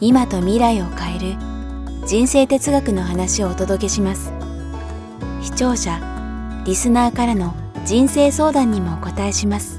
今と未来を変える人生哲学の話をお届けします。視聴者リスナーからの人生相談にもお答えします。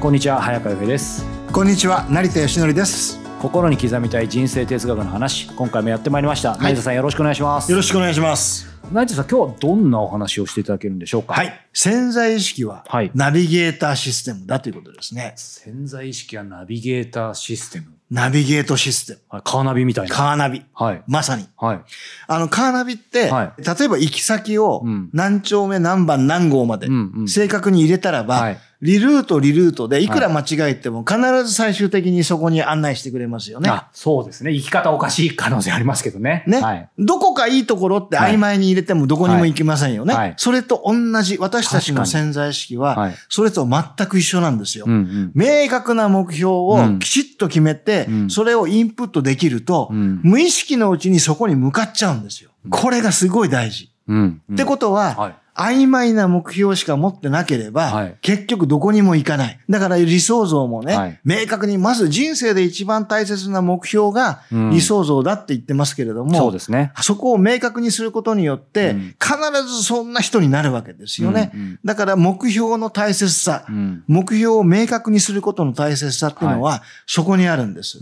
こんにちは早川由です。こんにちは成田義則です。心に刻みたい人生哲学の話今回もやってまいりました、はい、成田さんよろしくお願いします。よろしくお願いします。成田さん今日はどんなお話をしていただけるんでしょうか？はい。潜在意識はナビゲーターシステムだということですね、はい、潜在意識はナビゲーターシステムナビゲートシステム。はい、カーナビみたいな。カーナビ。はい。まさに。はい。あの、カーナビって、はい、例えば行き先を何丁目何番何号まで正確に入れたらば、はい、リルート、リルートでいくら間違えても必ず最終的にそこに案内してくれますよね。あそうですね。行き方おかしい可能性ありますけどね。ね。はい、どこかいいところって曖昧に入れてもどこにも行きませんよね。はい、それと同じ、私たちの潜在意識は、それと全く一緒なんですよ。うんうん、明確な目標をきちっと決めて、うん、それをインプットできると、うん、無意識のうちにそこに向かっちゃうんですよ。これがすごい大事。うん。うん、ってことは、はい。曖昧な目標しか持ってなければ、はい、結局どこにも行かない。だから理想像もね、はい、明確に、まず人生で一番大切な目標が理想像だって言ってますけれども、うん、そうですね。そこを明確にすることによって、うん、必ずそんな人になるわけですよね。うん。うん、だから目標の大切さ、うん、目標を明確にすることの大切さっていうのは、そこにあるんです。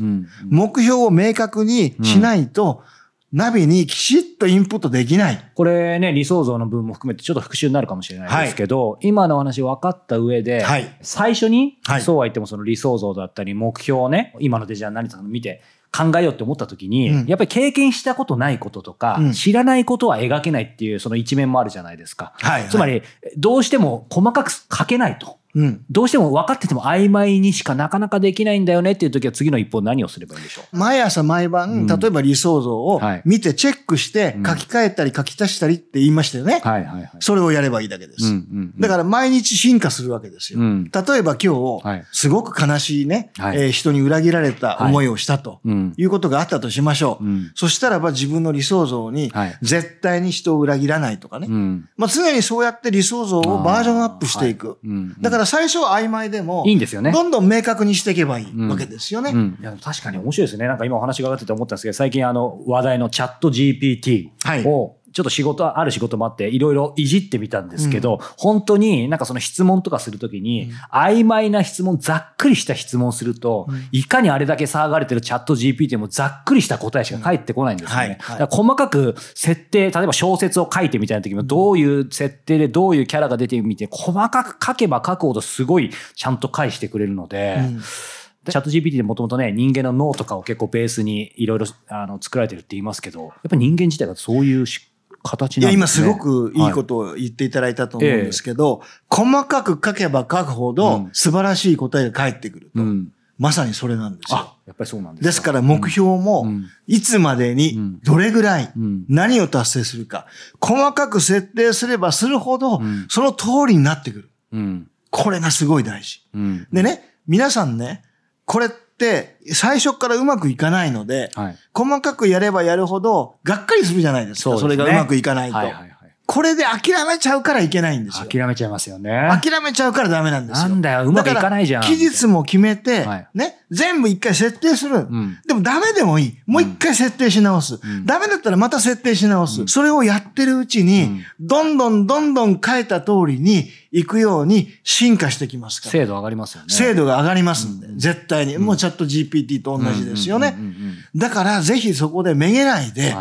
目標を明確にしないと、ナビにきちっとインプットできない。これね、理想像の分も含めてちょっと復習になるかもしれないですけど、はい、今の話分かった上で、はい、最初に、はい、そうは言ってもその理想像だったり目標をね、今のデジャー何さん見て、考えようって思った時に、うん、やっぱり経験したことないこととか、うん、知らないことは描けないっていうその一面もあるじゃないですか。はいはい、つまり、どうしても細かく書けないと。うん、どうしても分かってても曖昧にしかなかなかできないんだよねっていう時は次の一歩何をすればいいんでしょう？毎朝毎晩、例えば理想像を見てチェックして書き換えたり書き足したりって言いましたよね。はいはいはい、それをやればいいだけです。うんうんうん、だから毎日進化するわけですよ。うん、例えば今日、すごく悲しいね、はい、えー、人に裏切られた思いをしたということがあったとしましょう。うん、そしたらば自分の理想像に、絶対に人を裏切らないとかね。まあ、常にそうやって理想像をバージョンアップしていく。だから最初は曖昧でも、いいんですよね。どんどん明確にしていけばいいわけですよね。うんうん、いや確かに面白いですね。なんか今お話が上がってて思ったんですけど、最近あの話題のチャット GPT を、はいちょっと仕事、ある仕事もあって、いろいろいじってみたんですけど、うん、本当になんかその質問とかするときに、うん、曖昧な質問、ざっくりした質問すると、うん、いかにあれだけ騒がれてるチャット GPT もざっくりした答えしか返ってこないんですよね。はい。はい、細かく設定、例えば小説を書いてみたいな時も、どういう設定でどういうキャラが出てみて、細かく書けば書くほどすごいちゃんと返してくれるので、チャット GPT でもともとね、人間の脳とかを結構ベースにいろいろ作られてるって言いますけど、やっぱり人間自体がそういう形なんですね。いや、今すごくいいことを言っていただいたと思うんですけど、はい。細かく書けば書くほど素晴らしい答えが返ってくると。うん、まさにそれなんですよ。あ、やっぱりそうなんですですから目標も、いつまでにどれぐらい何を達成するか、細かく設定すればするほど、その通りになってくる。うん、これがすごい大事。でね、皆さんね、これって最初からうまくいかないので、はい、細かくやればやるほどがっかりするじゃないですか。そ、ね、れがうまくいかないと。はいはいこれで諦めちゃうからいけないんですよ。諦めちゃいますよね。諦めちゃうからダメなんですよ。なんだよ、うまくいかないじゃん。期日も決めて、はい、ね、全部一回設定する、うん。でもダメでもいい。もう一回設定し直す、うん。ダメだったらまた設定し直す。うん、それをやってるうちに、どんどんどんどん変えた通りに行くように進化してきますから。精度上がりますよね。精度が上がりますんで、絶対に。もうチャット GPT と同じですよね。だからぜひそこでめげないで、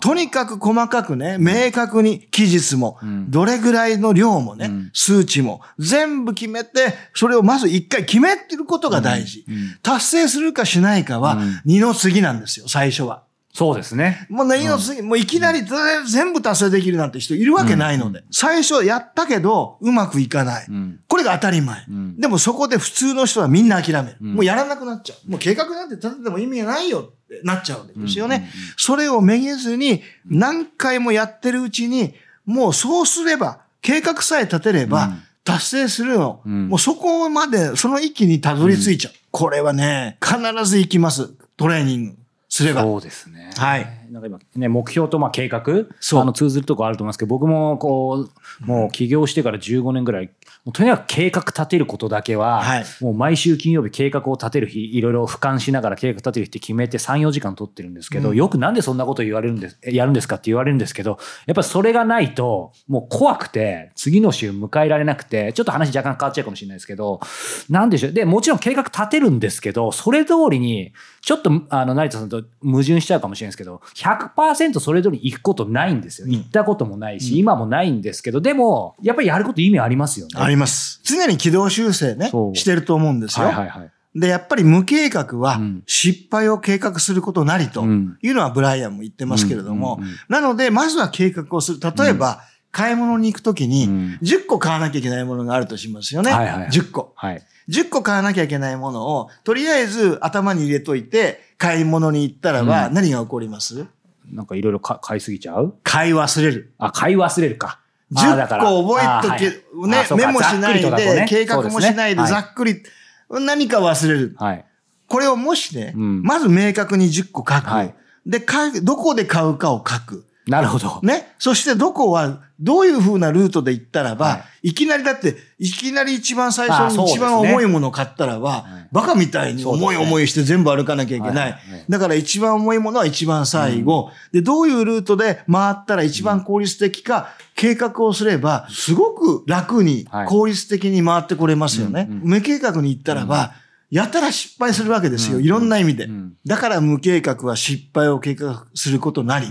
とにかく細かくね、明確に期日も、どれぐらいの量もね、数値も、全部決めて、それをまず一回決めてることが大事。達成するかしないかは、二の次なんですよ、最初は。そうですね。もうね、うん、もういきなり全部達成できるなんて人いるわけないので。うん、最初やったけど、うまくいかない。うん、これが当たり前、でもそこで普通の人はみんな諦める。もうやらなくなっちゃう。もう計画なんて立てても意味がないよなっちゃうんですよね。それをめげずに、何回もやってるうちに、もうそうすれば、計画さえ立てれば、達成するの、もうそこまで、その域にたどり着いちゃう。これはね、必ず行きます。トレーニング。すれば。そうですね。はい。なんか今、ね、目標とまあ計画、そう。あの、通ずるとこあると思いますけど、僕もこう、もう起業してから15年ぐらい、もうとにかく計画立てることだけは、はい、もう毎週金曜日計画を立てる日、いろいろ俯瞰しながら計画立てる日って決めて3、4時間取ってるんですけど、うん、よくなんでそんなこと言われるんです、やるんですかって言われるんですけど、やっぱそれがないと、もう怖くて、次の週迎えられなくて、ちょっと話若干変わっちゃうかもしれないですけど、なんでしょう。で、もちろん計画立てるんですけど、それ通りに、ちょっと、あの、成田さんと矛盾しちゃうかもしれないですけど、100%それ通り行くことないんですよ。行ったこともないし、うん、今もないんですけど、でも、やっぱりやること意味ありますよね。ます。常に軌道修正ね、してると思うんですよ。はいはいはい。で、やっぱり無計画は失敗を計画することなりというのはブライアンも言ってますけれども、なので、まずは計画をする。例えば、買い物に行くときに、10個買わなきゃいけないものがあるとしますよね。はいはいはい、10個。はい10個買わなきゃいけないものを、とりあえず頭に入れといて、買い物に行ったらば、何が起こります、うん、なんかいろいろ買いすぎちゃう？買い忘れる。あ、買い忘れるか。10個覚えとけ、ね、メモしないで、ね、計画もしないで、ざっくり、何か忘れる。はい。これをもしね、うん、まず明確に10個書く。はい、で、どこで買うかを書く。なるほど。ね。そしてどこは、どういう風なルートで行ったらば、はい、いきなりだって、いきなり一番最初に一番重いものを買ったらば、ね、バカみたいに重い思いして全部歩かなきゃいけない。だから一番重いものは一番最後、うん、で、どういうルートで回ったら一番効率的か、計画をすれば、すごく楽に、効率的に回ってこれますよね。うんうん、無計画に行ったらば、やたら失敗するわけですよ。いろんな意味で。だから無計画は失敗を計画することなり。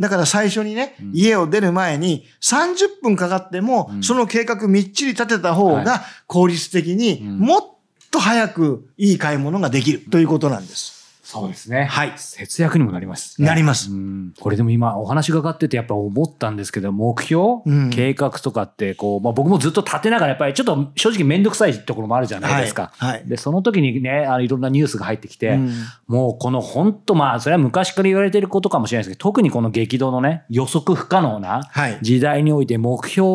だから最初にね、家を出る前に30分かかっても、その計画みっちり立てた方が効率的にもっと早くいい買い物ができるということなんです。そうですね。はい。節約にもなります、ね、なります。これでも今お話伺っててやっぱ思ったんですけど、目標、うん、計画とかってこう、まあ僕もずっと立てながらやっぱりちょっと正直めんどくさいところもあるじゃないですか。はい。はい、で、その時にね、あのいろんなニュースが入ってきて、うん、もうこの本当まあそれは昔から言われてることかもしれないですけど、特にこの激動のね、予測不可能な時代において目標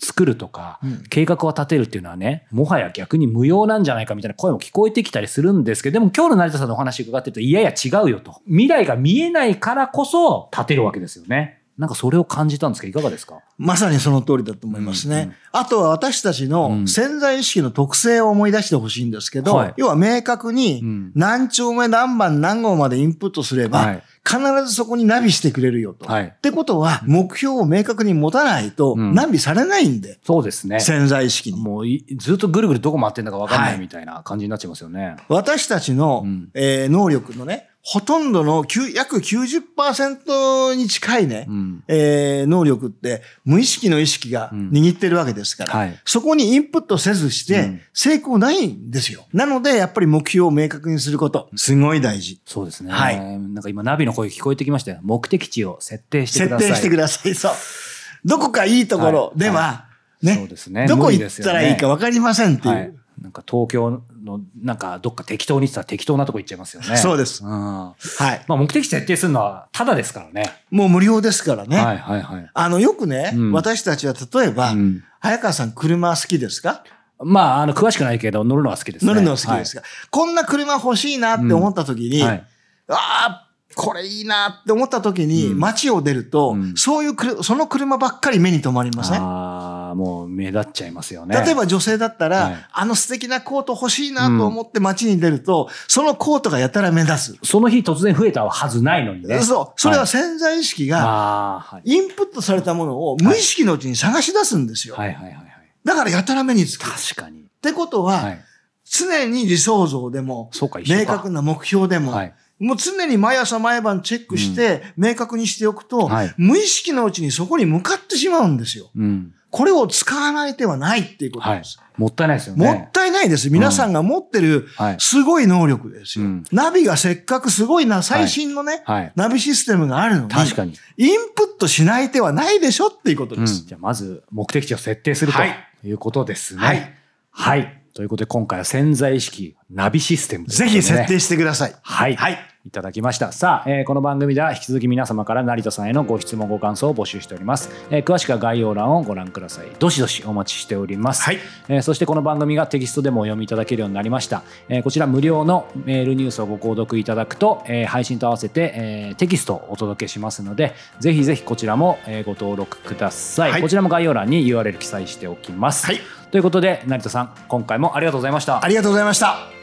作るとか、計画を立てるっていうのはね、もはや逆に無用なんじゃないかみたいな声も聞こえてきたりするんですけど、でも今日の成田さんのお話伺ってると、いやいや違うよと。未来が見えないからこそ立てるわけですよね。なんかそれを感じたんですけど、いかがですか？まさにその通りだと思いますね。うんうん、あとは私たちの潜在意識の特性を思い出してほしいんですけど、はい、要は明確に何丁目何番何号までインプットすれば、はい、必ずそこにナビしてくれるよと。はい、ってことは、目標を明確に持たないと、ナビされないんで、うん。そうですね。潜在意識に。もうずっとぐるぐるどこ回ってんだか分かんないみたいな感じになっちゃいますよね。私たちの、うん、えー、能力のね、ほとんどの約90%に近いね、うん、えー、能力って無意識の意識が握ってるわけですから、うんはい、そこにインプットせずして成功ないんですよ。なので、やっぱり目標を明確にすること、すごい大事。そうですね。はい。なんか今ナビの声聞こえてきましたよ。目的地を設定してください。設定してください。そう。どこかいいところでは、はい、ね、そうですね。どこ行ったらいいか分かりませんっていう。はいなんか東京の、なんかどっか適当に言ってたら適当なとこ行っちゃいますよね。そうです。うん。はい。まあ目的地設定するのはただですからね。もう無料ですからね。はいはいはい。あの、よくね、うん、私たちは例えば、うん、早川さん車好きですか？まあ、あの、詳しくないけど、乗るのは好きですね。乗るのは好きですか、はい、こんな車欲しいなって思った時に、うんはい、ああ、これいいなって思った時に、街を出ると、うん、そういうくその車ばっかり目に留まりません、もう目立っちゃいますよね。例えば女性だったら、はい、あの素敵なコート欲しいなと思って街に出ると、うん、そのコートがやたら目立つ。その日突然増えたはずないのにね。そう。それは潜在意識が、インプットされたものを無意識のうちに探し出すんですよ。はいはいはい、はい。だからやたら目につく。確かに。ってことは、はい、常に理想像でも、明確な目標でも、はいもう常に毎朝毎晩チェックして、明確にしておくと、はい、無意識のうちにそこに向かってしまうんですよ。うん、これを使わない手はないっていうことです。はい、もったいないですよね。もったいないです。皆さんが持ってるすごい能力ですよ。うん、ナビがせっかくすごいな、最新のね、はいはい、ナビシステムがあるのに、確かに。インプットしない手はないでしょっていうことです。うん、じゃあまず目的地を設定するということですね。はい。はいということで今回は潜在意識ナビシステム、ね、ぜひ設定してください。はい。はい。いただきました。さあ、えー、この番組では引き続き皆様から成田さんへのご質問ご感想を募集しております。えー、詳しくは概要欄をご覧ください。どしどしお待ちしております。はい。えー、そしてこの番組がテキストでもお読みいただけるようになりました。えー、こちら無料のメールニュースをご購読いただくと、えー、配信と合わせて、えー、テキストをお届けしますので、ぜひぜひこちらも、えー、ご登録ください。はい、こちらも概要欄に URL 記載しておきます。はい。ということで成田さん今回もありがとうございましたありがとうございました